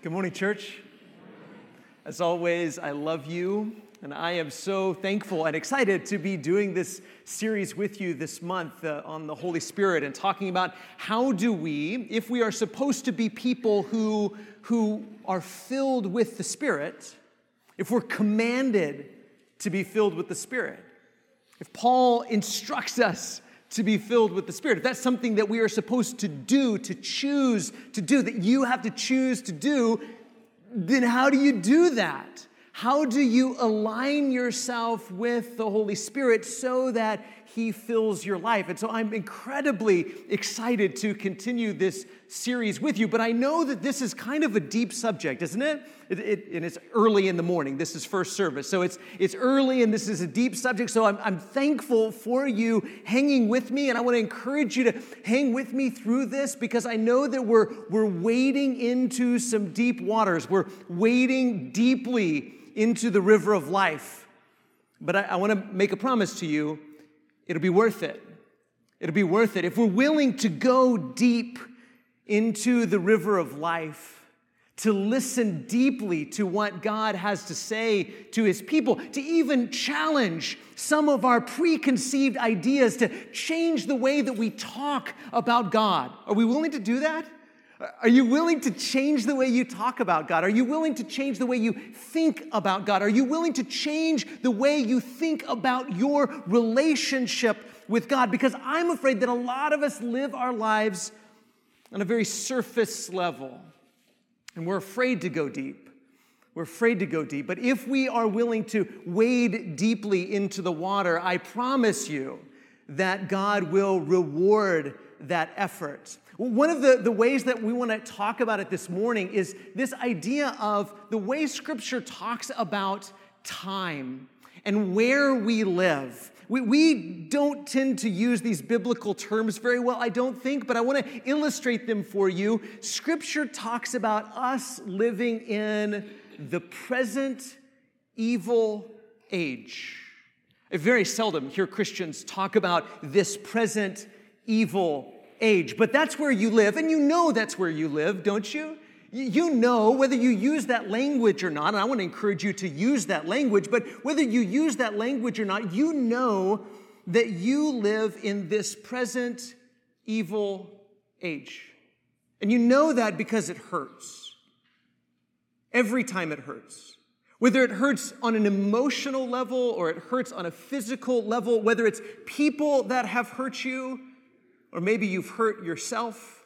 Good morning, church. As always, I love you, and I am so thankful and excited to be doing this series with you this month uh, on the Holy Spirit and talking about how do we, if we are supposed to be people who, who are filled with the Spirit, if we're commanded to be filled with the Spirit, if Paul instructs us to be filled with the Spirit, if that's something that we are supposed to do, to choose to do, that you have to choose to do, then how do you do that? How do you align yourself with the Holy Spirit so that He fills your life? And so I'm incredibly excited to continue this series with you, but I know that this is kind of a deep subject, isn't it? it, it and it's early in the morning. This is first service. So it's, it's early and this is a deep subject. So I'm, I'm thankful for you hanging with me, and I want to encourage you to hang with me through this because I know that we're, we're wading into some deep waters. We're wading deeply into the river of life. But I, I want to make a promise to you it'll be worth it. It'll be worth it. If we're willing to go deep into the river of life, to listen deeply to what God has to say to his people, to even challenge some of our preconceived ideas, to change the way that we talk about God. Are we willing to do that? Are you willing to change the way you talk about God? Are you willing to change the way you think about God? Are you willing to change the way you think about your relationship with God? Because I'm afraid that a lot of us live our lives on a very surface level. And we're afraid to go deep. We're afraid to go deep. But if we are willing to wade deeply into the water, I promise you that God will reward that effort. One of the, the ways that we want to talk about it this morning is this idea of the way Scripture talks about time and where we live. We, we don't tend to use these biblical terms very well, I don't think, but I want to illustrate them for you. Scripture talks about us living in the present evil age. I very seldom hear Christians talk about this present evil age, but that's where you live, and you know that's where you live, don't you? You know whether you use that language or not, and I want to encourage you to use that language, but whether you use that language or not, you know that you live in this present evil age. And you know that because it hurts. Every time it hurts. Whether it hurts on an emotional level or it hurts on a physical level, whether it's people that have hurt you, or maybe you've hurt yourself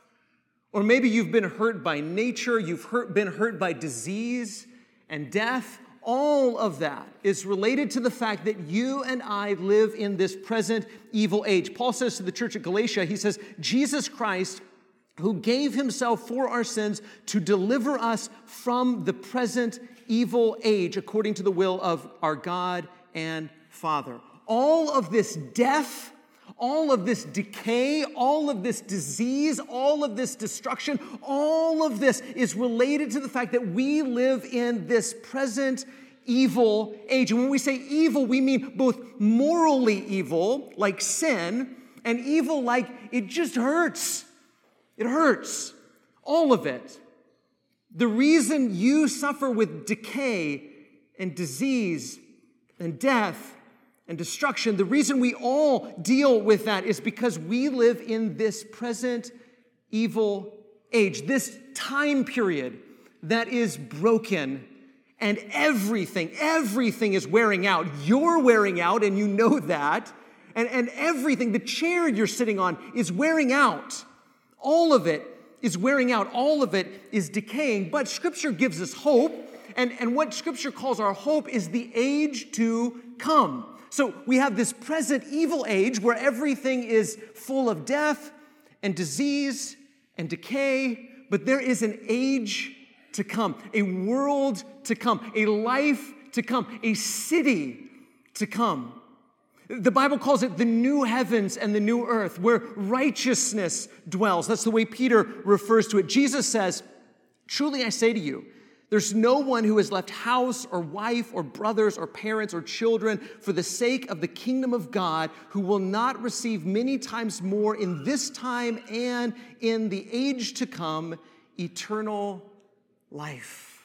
or maybe you've been hurt by nature, you've hurt, been hurt by disease and death. All of that is related to the fact that you and I live in this present evil age. Paul says to the church at Galatia, he says, Jesus Christ, who gave himself for our sins to deliver us from the present evil age according to the will of our God and Father. All of this death all of this decay, all of this disease, all of this destruction, all of this is related to the fact that we live in this present evil age. And when we say evil, we mean both morally evil, like sin, and evil like it just hurts. It hurts. All of it. The reason you suffer with decay and disease and death and destruction, the reason we all deal with that is because we live in this present evil age, this time period that is broken and everything, everything is wearing out. You're wearing out, and you know that. And, and everything, the chair you're sitting on, is wearing out. All of it is wearing out. All of it is decaying. But Scripture gives us hope. And, and what Scripture calls our hope is the age to come. So we have this present evil age where everything is full of death and disease and decay, but there is an age to come, a world to come, a life to come, a city to come. The Bible calls it the new heavens and the new earth where righteousness dwells. That's the way Peter refers to it. Jesus says, Truly I say to you, there's no one who has left house or wife or brothers or parents or children for the sake of the kingdom of God who will not receive many times more in this time and in the age to come eternal life.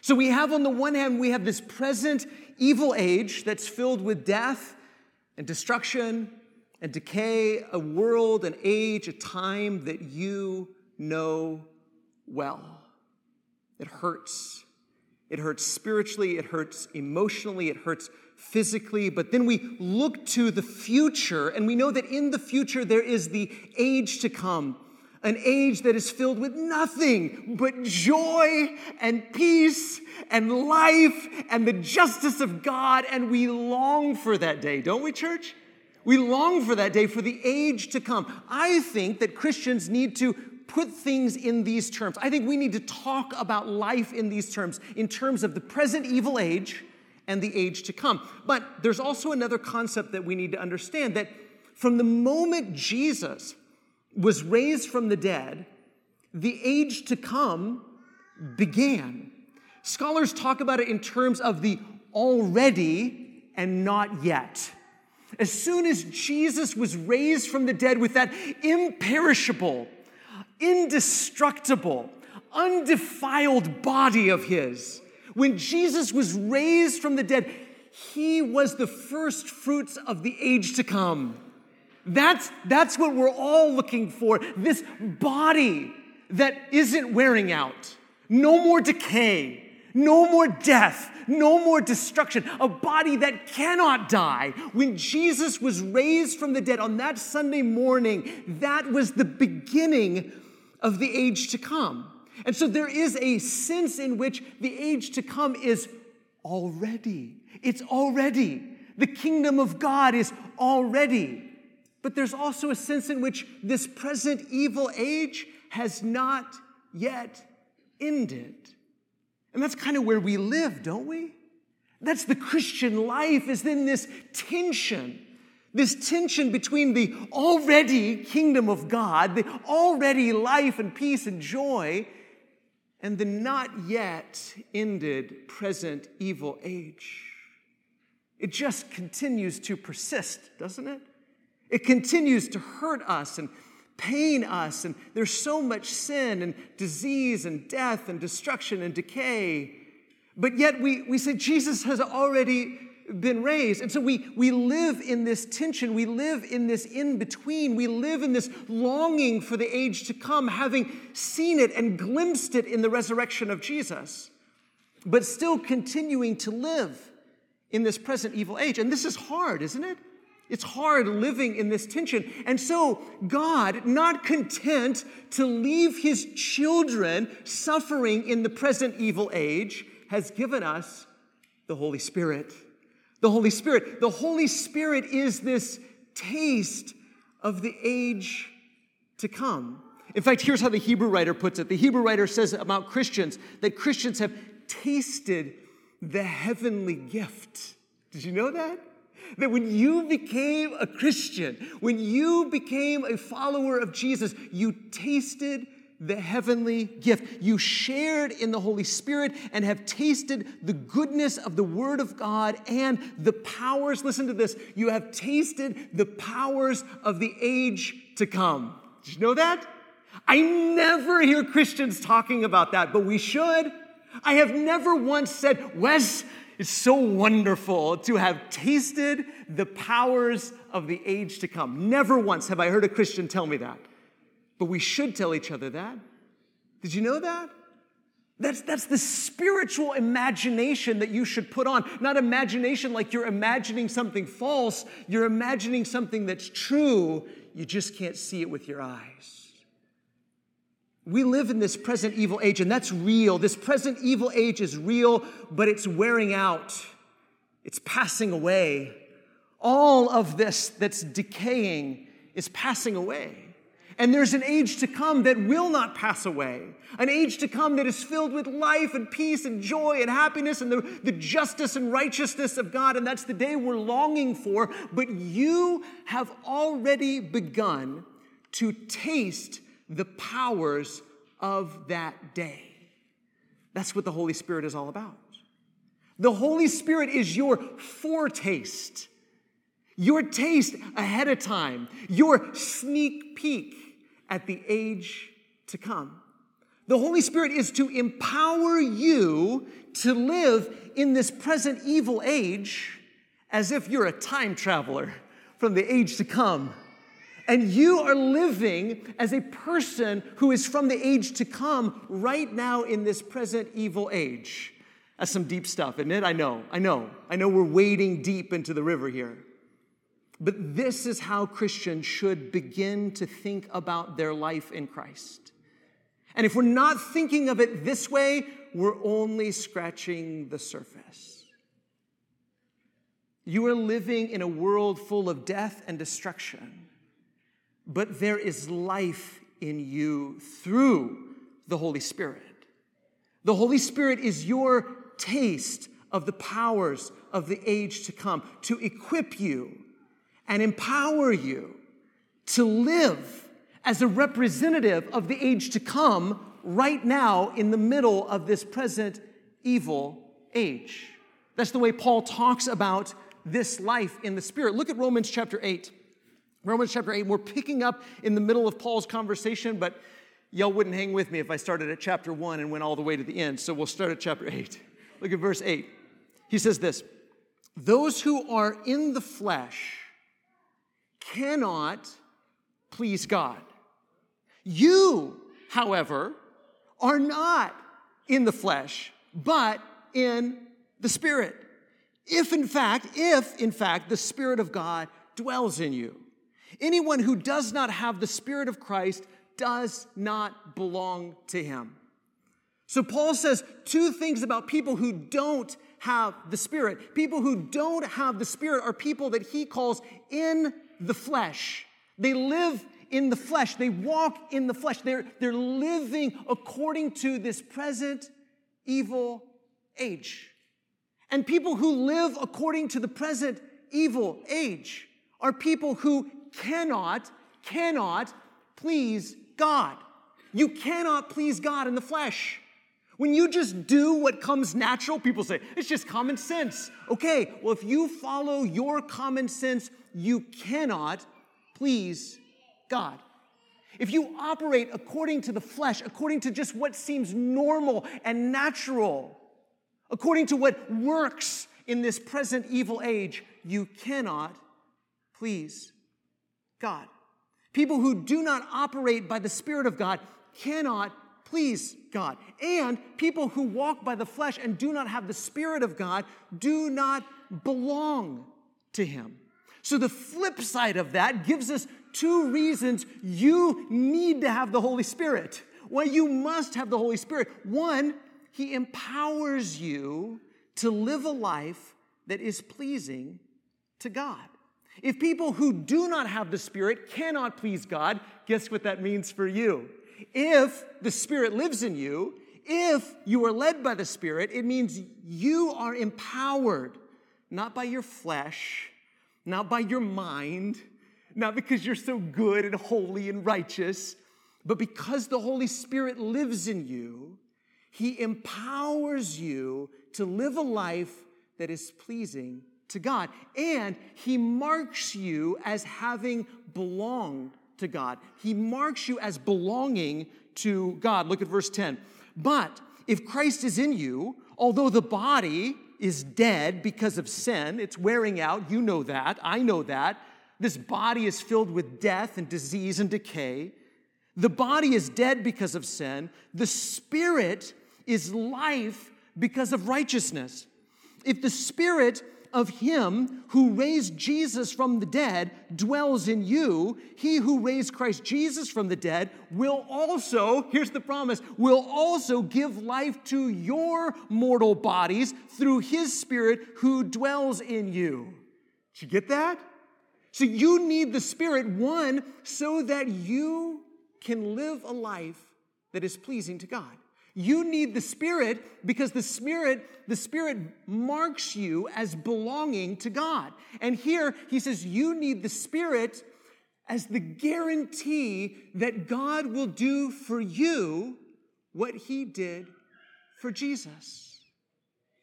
So we have, on the one hand, we have this present evil age that's filled with death and destruction and decay, a world, an age, a time that you know well. It hurts. It hurts spiritually, it hurts emotionally, it hurts physically, but then we look to the future and we know that in the future there is the age to come, an age that is filled with nothing but joy and peace and life and the justice of God. And we long for that day, don't we, church? We long for that day, for the age to come. I think that Christians need to put things in these terms. I think we need to talk about life in these terms, in terms of the present evil age and the age to come. But there's also another concept that we need to understand that from the moment Jesus was raised from the dead, the age to come began. Scholars talk about it in terms of the already and not yet. As soon as Jesus was raised from the dead with that imperishable, indestructible, undefiled body of his, when Jesus was raised from the dead, he was the first fruits of the age to come. That's, that's what we're all looking for this body that isn't wearing out, no more decay, no more death, no more destruction, a body that cannot die. When Jesus was raised from the dead on that Sunday morning, that was the beginning of the age to come. And so there is a sense in which the age to come is already. It's already. The kingdom of God is already. But there's also a sense in which this present evil age has not yet ended. And that's kind of where we live, don't we? That's the Christian life, is in this tension. This tension between the already kingdom of God, the already life and peace and joy, and the not yet ended present evil age. It just continues to persist, doesn't it? It continues to hurt us and pain us, and there's so much sin and disease and death and destruction and decay. But yet we, we say Jesus has already been raised. And so we, we live in this tension. We live in this in between. We live in this longing for the age to come, having seen it and glimpsed it in the resurrection of Jesus, but still continuing to live in this present evil age. And this is hard, isn't it? It's hard living in this tension. And so, God, not content to leave his children suffering in the present evil age, has given us the Holy Spirit the Holy Spirit. The Holy Spirit is this taste of the age to come. In fact, here's how the Hebrew writer puts it the Hebrew writer says about Christians that Christians have tasted the heavenly gift. Did you know that? That when you became a Christian, when you became a follower of Jesus, you tasted the heavenly gift. You shared in the Holy Spirit and have tasted the goodness of the Word of God and the powers. Listen to this. You have tasted the powers of the age to come. Did you know that? I never hear Christians talking about that, but we should. I have never once said, Wes, it's so wonderful to have tasted the powers of the age to come. Never once have I heard a Christian tell me that. But we should tell each other that. Did you know that? That's, that's the spiritual imagination that you should put on. Not imagination like you're imagining something false, you're imagining something that's true. You just can't see it with your eyes. We live in this present evil age, and that's real. This present evil age is real, but it's wearing out, it's passing away. All of this that's decaying is passing away. And there's an age to come that will not pass away. An age to come that is filled with life and peace and joy and happiness and the, the justice and righteousness of God. And that's the day we're longing for. But you have already begun to taste the powers of that day. That's what the Holy Spirit is all about. The Holy Spirit is your foretaste, your taste ahead of time, your sneak peek at the age to come. The Holy Spirit is to empower you to live in this present evil age as if you're a time traveler from the age to come. And you are living as a person who is from the age to come right now in this present evil age. That's some deep stuff, isn't it? I know, I know. I know we're wading deep into the river here. But this is how Christians should begin to think about their life in Christ. And if we're not thinking of it this way, we're only scratching the surface. You are living in a world full of death and destruction, but there is life in you through the Holy Spirit. The Holy Spirit is your taste of the powers of the age to come to equip you and empower you to live as a representative of the age to come right now in the middle of this present evil age. That's the way Paul talks about this life in the Spirit. Look at Romans chapter 8. Romans chapter 8, we're picking up in the middle of Paul's conversation, but y'all wouldn't hang with me if I started at chapter 1 and went all the way to the end. So we'll start at chapter 8. Look at verse 8. He says this Those who are in the flesh cannot please God. You, however, are not in the flesh, but in the Spirit. If in fact, if in fact the Spirit of God dwells in you. Anyone who does not have the Spirit of Christ does not belong to him. So Paul says two things about people who don't have the Spirit. People who don't have the Spirit are people that he calls in the flesh. They live in the flesh. They walk in the flesh. They're, they're living according to this present evil age. And people who live according to the present evil age are people who cannot, cannot please God. You cannot please God in the flesh. When you just do what comes natural, people say, it's just common sense. Okay, well, if you follow your common sense, you cannot please God. If you operate according to the flesh, according to just what seems normal and natural, according to what works in this present evil age, you cannot please God. People who do not operate by the Spirit of God cannot please God. And people who walk by the flesh and do not have the Spirit of God do not belong to Him. So, the flip side of that gives us two reasons you need to have the Holy Spirit. Why you must have the Holy Spirit. One, He empowers you to live a life that is pleasing to God. If people who do not have the Spirit cannot please God, guess what that means for you? If the Spirit lives in you, if you are led by the Spirit, it means you are empowered, not by your flesh, not by your mind, not because you're so good and holy and righteous, but because the Holy Spirit lives in you, He empowers you to live a life that is pleasing to God. And He marks you as having belonged to God. He marks you as belonging to God. Look at verse 10. But if Christ is in you, although the body is dead because of sin. It's wearing out. You know that. I know that. This body is filled with death and disease and decay. The body is dead because of sin. The spirit is life because of righteousness. If the spirit of him who raised Jesus from the dead dwells in you, he who raised Christ Jesus from the dead will also, here's the promise, will also give life to your mortal bodies through his spirit who dwells in you. Did you get that? So you need the spirit, one, so that you can live a life that is pleasing to God. You need the Spirit because the Spirit, the Spirit marks you as belonging to God. And here he says, you need the Spirit as the guarantee that God will do for you what he did for Jesus.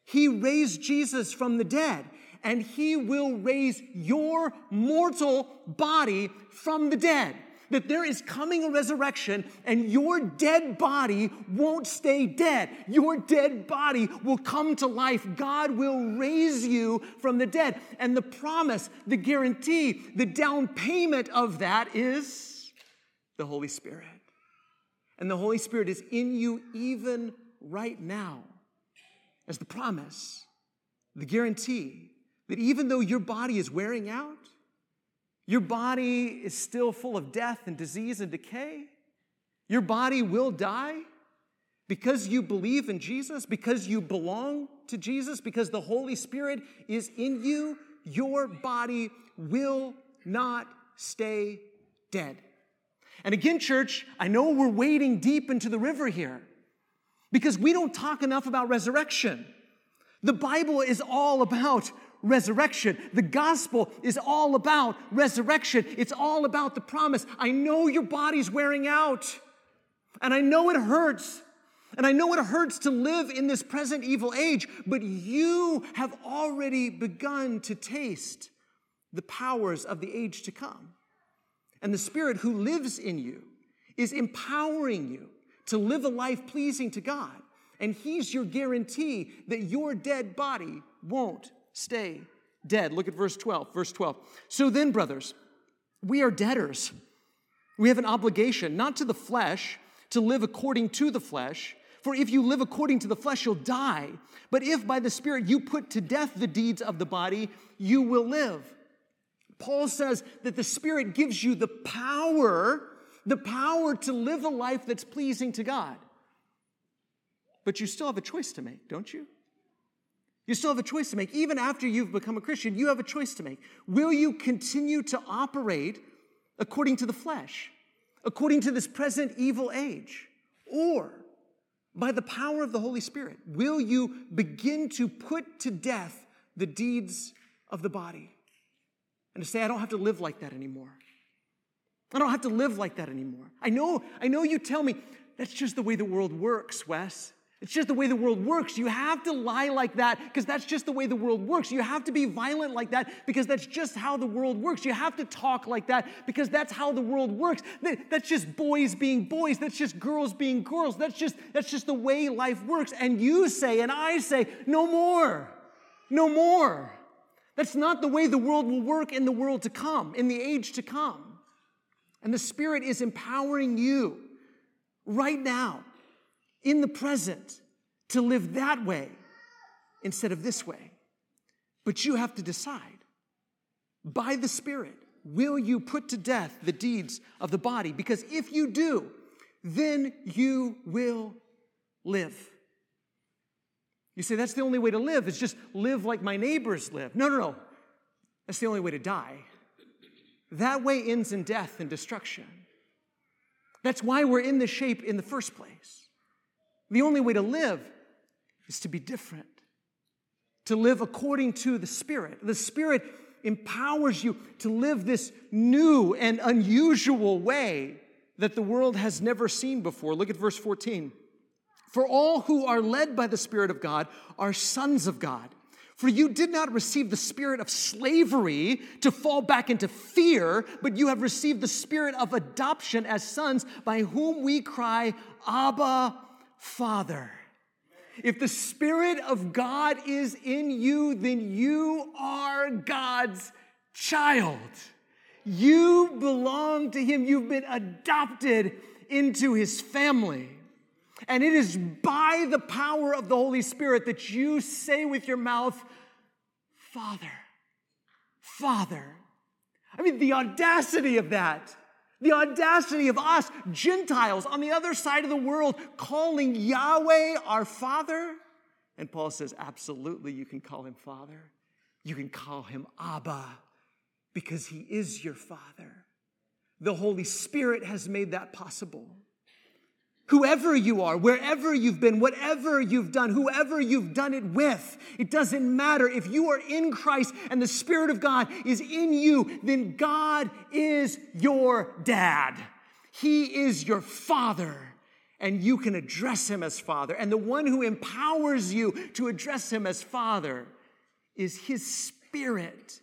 He raised Jesus from the dead, and he will raise your mortal body from the dead. That there is coming a resurrection and your dead body won't stay dead. Your dead body will come to life. God will raise you from the dead. And the promise, the guarantee, the down payment of that is the Holy Spirit. And the Holy Spirit is in you even right now as the promise, the guarantee that even though your body is wearing out, your body is still full of death and disease and decay. Your body will die because you believe in Jesus, because you belong to Jesus, because the Holy Spirit is in you. Your body will not stay dead. And again, church, I know we're wading deep into the river here because we don't talk enough about resurrection. The Bible is all about resurrection. The gospel is all about resurrection. It's all about the promise. I know your body's wearing out, and I know it hurts. And I know it hurts to live in this present evil age, but you have already begun to taste the powers of the age to come. And the Spirit who lives in you is empowering you to live a life pleasing to God. And He's your guarantee that your dead body won't stay dead. Look at verse 12. Verse 12. So then, brothers, we are debtors. We have an obligation, not to the flesh, to live according to the flesh. For if you live according to the flesh, you'll die. But if by the Spirit you put to death the deeds of the body, you will live. Paul says that the Spirit gives you the power, the power to live a life that's pleasing to God. But you still have a choice to make, don't you? You still have a choice to make. Even after you've become a Christian, you have a choice to make. Will you continue to operate according to the flesh, according to this present evil age? Or by the power of the Holy Spirit, will you begin to put to death the deeds of the body? And to say, I don't have to live like that anymore. I don't have to live like that anymore. I know, I know you tell me that's just the way the world works, Wes. It's just the way the world works. You have to lie like that because that's just the way the world works. You have to be violent like that because that's just how the world works. You have to talk like that because that's how the world works. That's just boys being boys. That's just girls being girls. That's just that's just the way life works. And you say and I say, no more. No more. That's not the way the world will work in the world to come, in the age to come. And the Spirit is empowering you right now in the present to live that way instead of this way. But you have to decide by the Spirit, will you put to death the deeds of the body? Because if you do, then you will live. You say, that's the only way to live, is just live like my neighbors live. No, no, no. That's the only way to die. That way ends in death and destruction. That's why we're in this shape in the first place. The only way to live is to be different, to live according to the Spirit. The Spirit empowers you to live this new and unusual way that the world has never seen before. Look at verse 14. For all who are led by the Spirit of God are sons of God. For you did not receive the spirit of slavery to fall back into fear, but you have received the spirit of adoption as sons, by whom we cry, Abba, Father. If the Spirit of God is in you, then you are God's child. You belong to Him. You've been adopted into His family. And it is by the power of the Holy Spirit that you say with your mouth, Father, Father. I mean, the audacity of that. The audacity of us, Gentiles on the other side of the world, calling Yahweh our Father. And Paul says, absolutely, you can call him Father. You can call him Abba because he is your Father. The Holy Spirit has made that possible. Whoever you are, wherever you've been, whatever you've done, whoever you've done it with, it doesn't matter. If you are in Christ and the Spirit of God is in you, then God is your dad. He is your father, and you can address him as father. And the one who empowers you to address him as father is his Spirit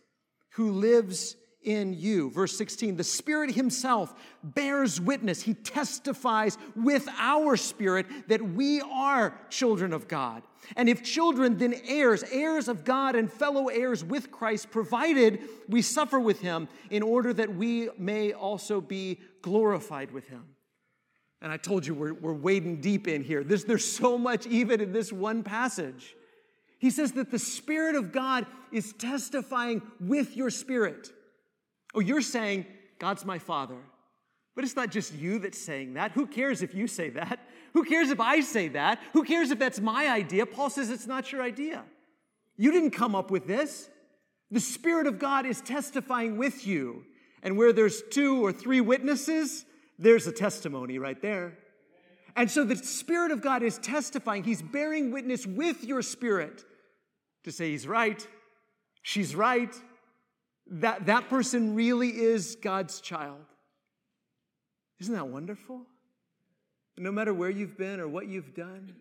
who lives in you. Verse 16, the Spirit Himself bears witness, He testifies with our spirit that we are children of God. And if children, then heirs, heirs of God and fellow heirs with Christ, provided we suffer with Him in order that we may also be glorified with Him. And I told you we're, we're wading deep in here. There's, there's so much even in this one passage. He says that the Spirit of God is testifying with your spirit. Oh, you're saying, God's my Father. But it's not just you that's saying that. Who cares if you say that? Who cares if I say that? Who cares if that's my idea? Paul says it's not your idea. You didn't come up with this. The Spirit of God is testifying with you. And where there's two or three witnesses, there's a testimony right there. And so the Spirit of God is testifying, He's bearing witness with your spirit to say He's right, she's right, that that person really is God's child. Isn't that wonderful? No matter where you've been or what you've done,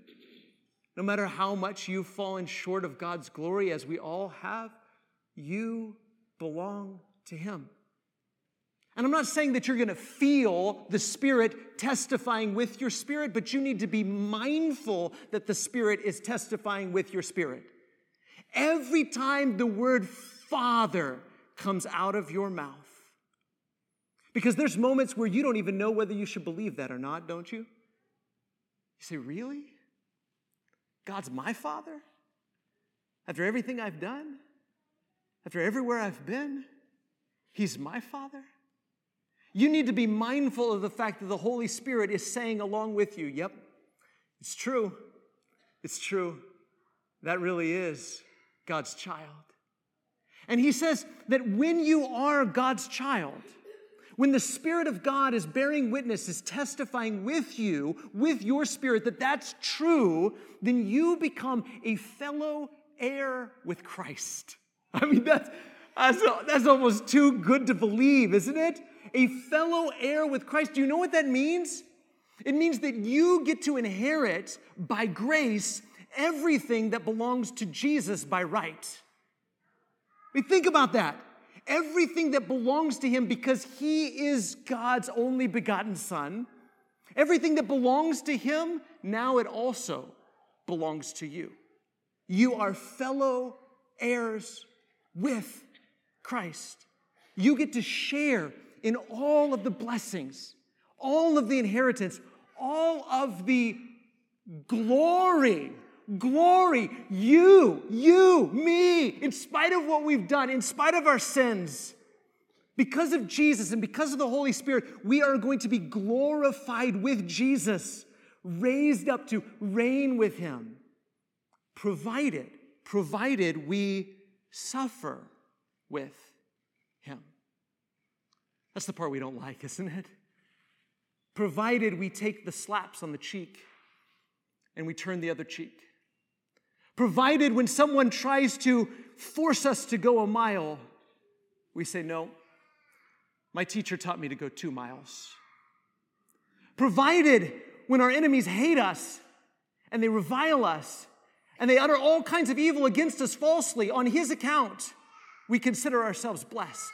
no matter how much you've fallen short of God's glory, as we all have, you belong to Him. And I'm not saying that you're going to feel the Spirit testifying with your spirit, but you need to be mindful that the Spirit is testifying with your spirit. Every time the word Father comes out of your mouth, because there's moments where you don't even know whether you should believe that or not, don't you? You say, Really? God's my Father? After everything I've done? After everywhere I've been? He's my Father? You need to be mindful of the fact that the Holy Spirit is saying along with you, Yep, it's true. It's true. That really is God's child. And he says that when you are God's child, when the Spirit of God is bearing witness, is testifying with you, with your spirit, that that's true, then you become a fellow heir with Christ. I mean, that's, that's, that's almost too good to believe, isn't it? a fellow heir with Christ. Do you know what that means? It means that you get to inherit by grace everything that belongs to Jesus by right. Mean, think about that. Everything that belongs to him because he is God's only begotten Son, everything that belongs to him, now it also belongs to you. You are fellow heirs with Christ. You get to share in all of the blessings, all of the inheritance, all of the glory. Glory, you, you, me, in spite of what we've done, in spite of our sins, because of Jesus and because of the Holy Spirit, we are going to be glorified with Jesus, raised up to reign with Him, provided, provided we suffer with Him. that's the part we don't like, isn't it? Provided we take the slaps on the cheek and we turn the other cheek. Provided when someone tries to force us to go a mile, we say, No, my teacher taught me to go two miles. Provided when our enemies hate us and they revile us and they utter all kinds of evil against us falsely on his account, we consider ourselves blessed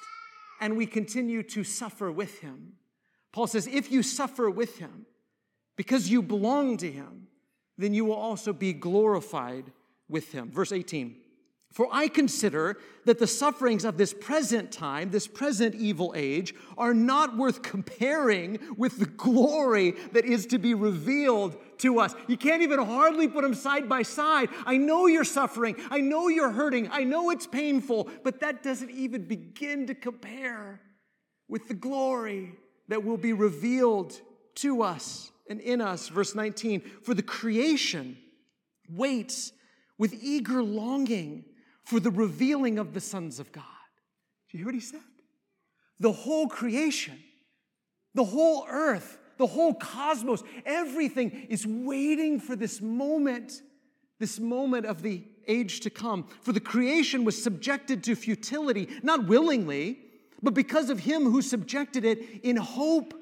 and we continue to suffer with him. Paul says, if you suffer with him because you belong to him, then you will also be glorified with him. Verse 18. For I consider that the sufferings of this present time, this present evil age, are not worth comparing with the glory that is to be revealed to us. You can't even hardly put them side by side. I know you're suffering. I know you're hurting. I know it's painful, but that doesn't even begin to compare with the glory that will be revealed to us and in us. Verse 19 For the creation waits with eager longing for the revealing of the sons of God. Do you hear what he said? The whole creation, the whole earth, the whole cosmos, everything is waiting for this moment, this moment of the age to come. For the creation was subjected to futility, not willingly, but because of him who subjected it in hope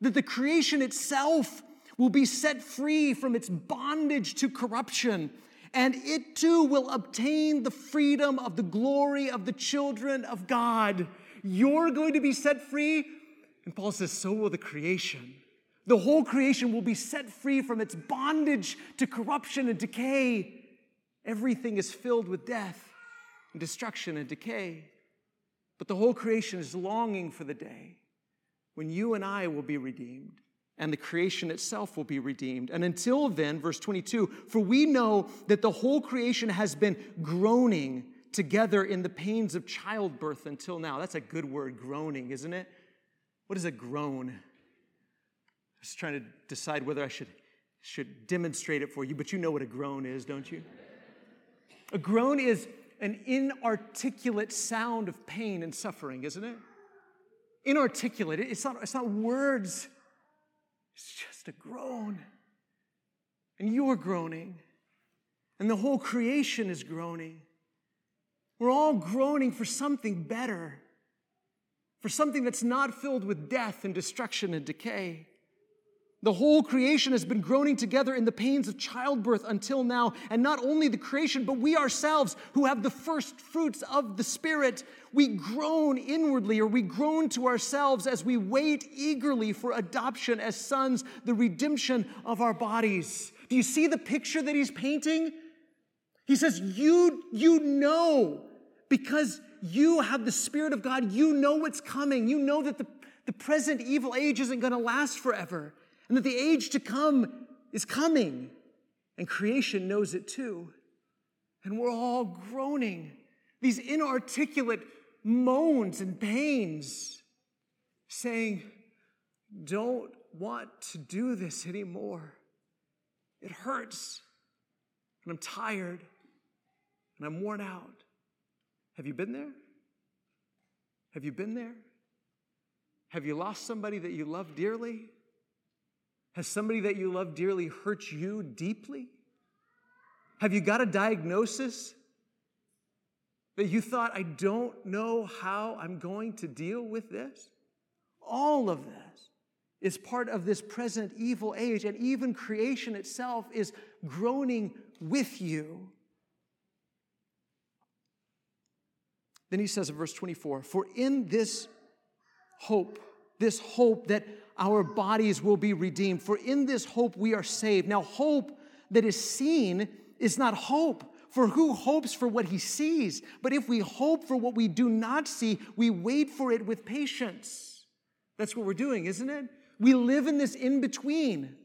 that the creation itself will be set free from its bondage to corruption and it too will obtain the freedom of the glory of the children of God. You're going to be set free. And Paul says, so will the creation. The whole creation will be set free from its bondage to corruption and decay. Everything is filled with death and destruction and decay. But the whole creation is longing for the day when you and I will be redeemed and the creation itself will be redeemed. And until then, verse 22 for we know that the whole creation has been groaning together in the pains of childbirth until now. That's a good word, groaning, isn't it? What is a groan? I was trying to decide whether I should, should demonstrate it for you, but you know what a groan is, don't you? A groan is an inarticulate sound of pain and suffering, isn't it? Inarticulate. It's not, it's not words, it's just a groan. And you're groaning, and the whole creation is groaning. We're all groaning for something better, for something that's not filled with death and destruction and decay. The whole creation has been groaning together in the pains of childbirth until now. And not only the creation, but we ourselves who have the first fruits of the Spirit, we groan inwardly or we groan to ourselves as we wait eagerly for adoption as sons, the redemption of our bodies. Do you see the picture that he's painting? He says, You, you know, because you have the Spirit of God, you know what's coming. You know that the, the present evil age isn't going to last forever and that the age to come is coming, and creation knows it too. And we're all groaning, these inarticulate moans and pains, saying, Don't want to do this anymore. It hurts, and I'm tired, and I'm worn out. Have you been there? Have you been there? Have you lost somebody that you love dearly? Has somebody that you love dearly hurt you deeply? Have you got a diagnosis that you thought, I don't know how I'm going to deal with this? All of this is part of this present evil age, and even creation itself is groaning with you. Then he says in verse 24, For in this hope, this hope that our bodies will be redeemed. For in this hope we are saved. Now, hope that is seen is not hope. For who hopes for what he sees? But if we hope for what we do not see, we wait for it with patience. That's what we're doing, isn't it? We live in this in between,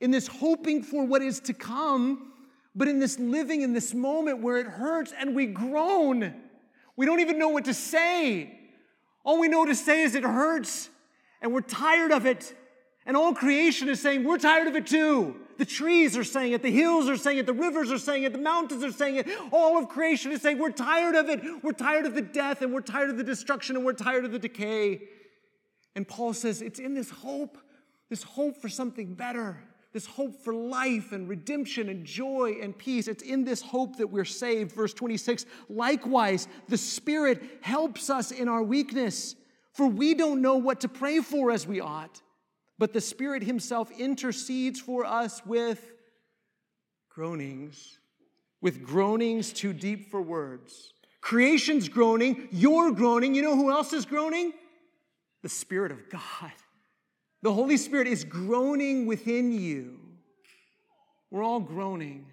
in this hoping for what is to come, but in this living in this moment where it hurts and we groan. We don't even know what to say. All we know to say is it hurts and we're tired of it. And all creation is saying, we're tired of it too. The trees are saying it, the hills are saying it, the rivers are saying it, the mountains are saying it. All of creation is saying, we're tired of it. We're tired of the death, and we're tired of the destruction, and we're tired of the decay. And Paul says, it's in this hope, this hope for something better, this hope for life and redemption and joy and peace. It's in this hope that we're saved. Verse 26 likewise, the Spirit helps us in our weakness. For we don't know what to pray for as we ought, but the Spirit Himself intercedes for us with groanings, with groanings too deep for words. Creation's groaning, you're groaning. You know who else is groaning? The Spirit of God. The Holy Spirit is groaning within you. We're all groaning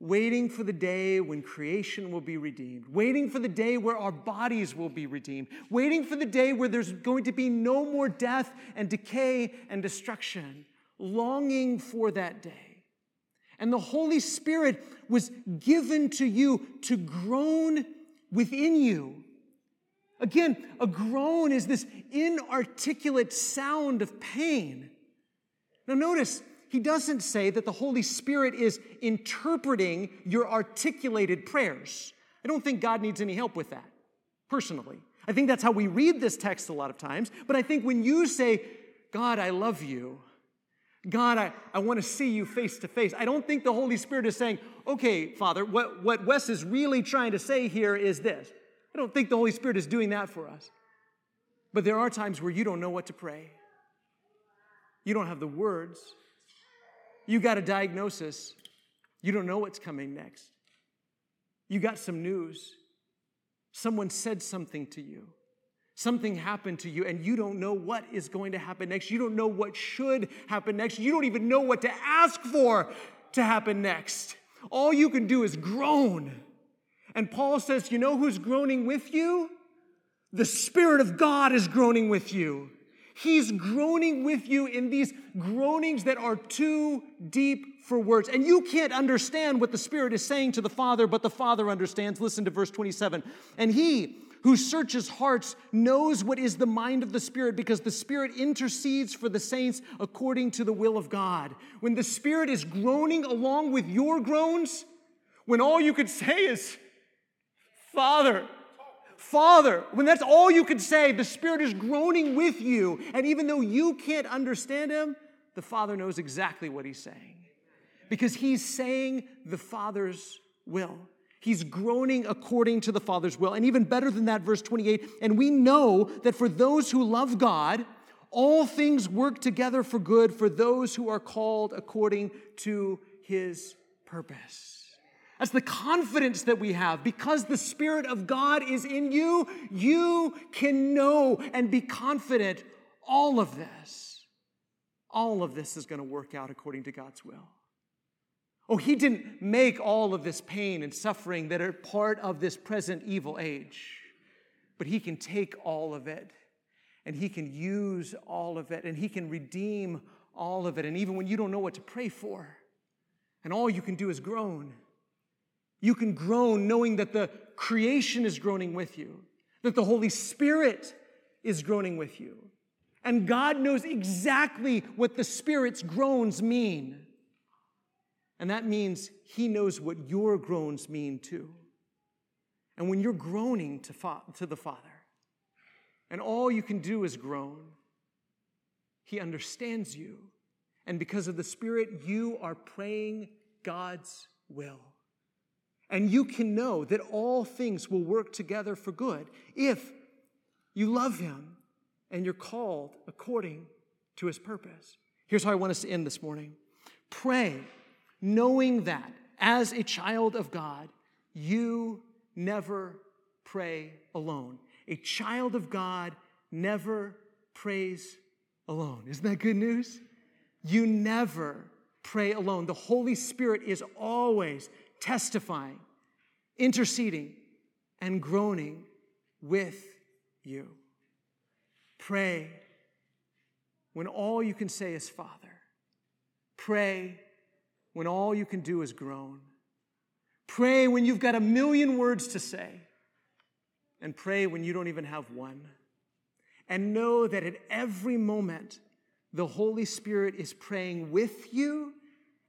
waiting for the day when creation will be redeemed, waiting for the day where our bodies will be redeemed, waiting for the day where there's going to be no more death and decay and destruction, longing for that day. And the Holy Spirit was given to you to groan within you. Again, a groan is this inarticulate sound of pain. Now, notice, he doesn't say that the Holy Spirit is interpreting your articulated prayers. I don't think God needs any help with that, personally. I think that's how we read this text a lot of times. But I think when you say, God, I love you, God, I, I want to see you face to face, I don't think the Holy Spirit is saying, okay, Father, what, what Wes is really trying to say here is this. I don't think the Holy Spirit is doing that for us. But there are times where you don't know what to pray. You don't have the words. You got a diagnosis, you don't know what's coming next. You got some news. Someone said something to you. Something happened to you, and you don't know what is going to happen next. You don't know what should happen next. You don't even know what to ask for to happen next. All you can do is groan. And Paul says, You know who's groaning with you? The Spirit of God is groaning with you. He's groaning with you in these groanings that are too deep for words. And you can't understand what the Spirit is saying to the Father, but the Father understands. Listen to verse 27. And He, who searches hearts knows what is the mind of the Spirit because the Spirit intercedes for the saints according to the will of God. When the Spirit is groaning along with your groans, when all you could say is, Father, Father, when that's all you could say, the Spirit is groaning with you. And even though you can't understand Him, the Father knows exactly what He's saying because He's saying the Father's will. He's groaning according to the Father's will. And even better than that, verse 28 and we know that for those who love God, all things work together for good for those who are called according to his purpose. That's the confidence that we have. Because the Spirit of God is in you, you can know and be confident all of this. All of this is going to work out according to God's will. Oh, he didn't make all of this pain and suffering that are part of this present evil age, but he can take all of it and he can use all of it and he can redeem all of it. And even when you don't know what to pray for, and all you can do is groan, you can groan knowing that the creation is groaning with you, that the Holy Spirit is groaning with you. And God knows exactly what the Spirit's groans mean. And that means He knows what your groans mean too. And when you're groaning to, fa- to the Father, and all you can do is groan, He understands you. And because of the Spirit, you are praying God's will. And you can know that all things will work together for good if you love Him and you're called according to His purpose. Here's how I want us to end this morning pray knowing that as a child of God, you never pray alone. A child of God never prays alone. Isn't that good news? You never pray alone. The Holy Spirit is always testifying, interceding, and groaning with you. Pray when all you can say is Father. Pray when all you can do is groan. Pray when you've got a million words to say. And pray when you don't even have one. And know that at every moment, the Holy Spirit is praying with you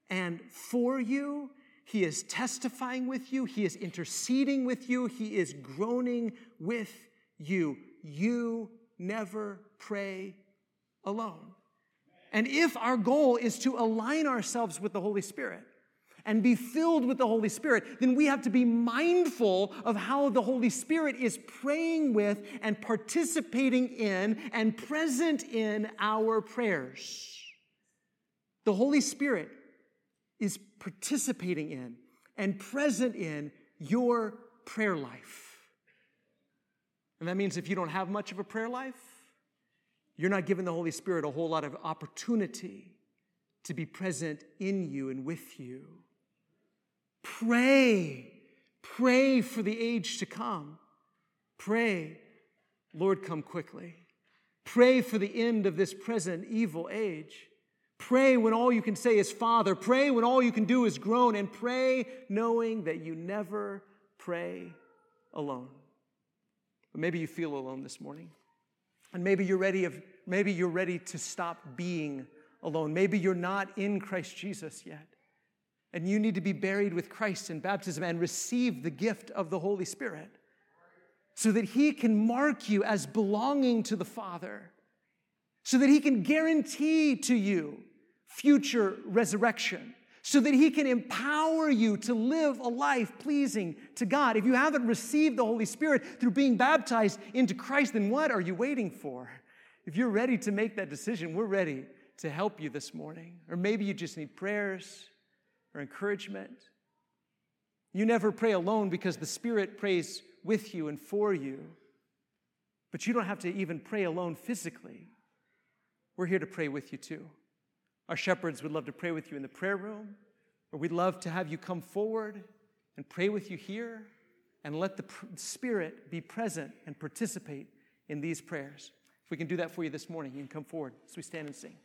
and for you. He is testifying with you. He is interceding with you. He is groaning with you. You never pray alone. And if our goal is to align ourselves with the Holy Spirit and be filled with the Holy Spirit, then we have to be mindful of how the Holy Spirit is praying with and participating in and present in our prayers. The Holy Spirit is participating in and present in your prayer life. And that means if you don't have much of a prayer life, you're not giving the Holy Spirit a whole lot of opportunity to be present in you and with you. Pray. Pray for the age to come. Pray, Lord, come quickly. Pray for the end of this present evil age. Pray when all you can say is Father. Pray when all you can do is groan. And pray knowing that you never pray alone. But maybe you feel alone this morning. And maybe you're ready of maybe you're ready to stop being alone. Maybe you're not in Christ Jesus yet. And you need to be buried with Christ in baptism and receive the gift of the Holy Spirit so that He can mark you as belonging to the Father, so that He can guarantee to you future resurrection so that He can empower you to live a life pleasing to God. If you haven't received the Holy Spirit through being baptized into Christ, then what are you waiting for? If you're ready to make that decision, we're ready to help you this morning. Or maybe you just need prayers or encouragement. You never pray alone because the Spirit prays with you and for you. But you don't have to even pray alone physically. We're here to pray with you too. Our shepherds would love to pray with you in the prayer room, or we'd love to have you come forward and pray with you here and let the Spirit be present and participate in these prayers. If we can do that for you this morning, you can come forward as we stand and sing.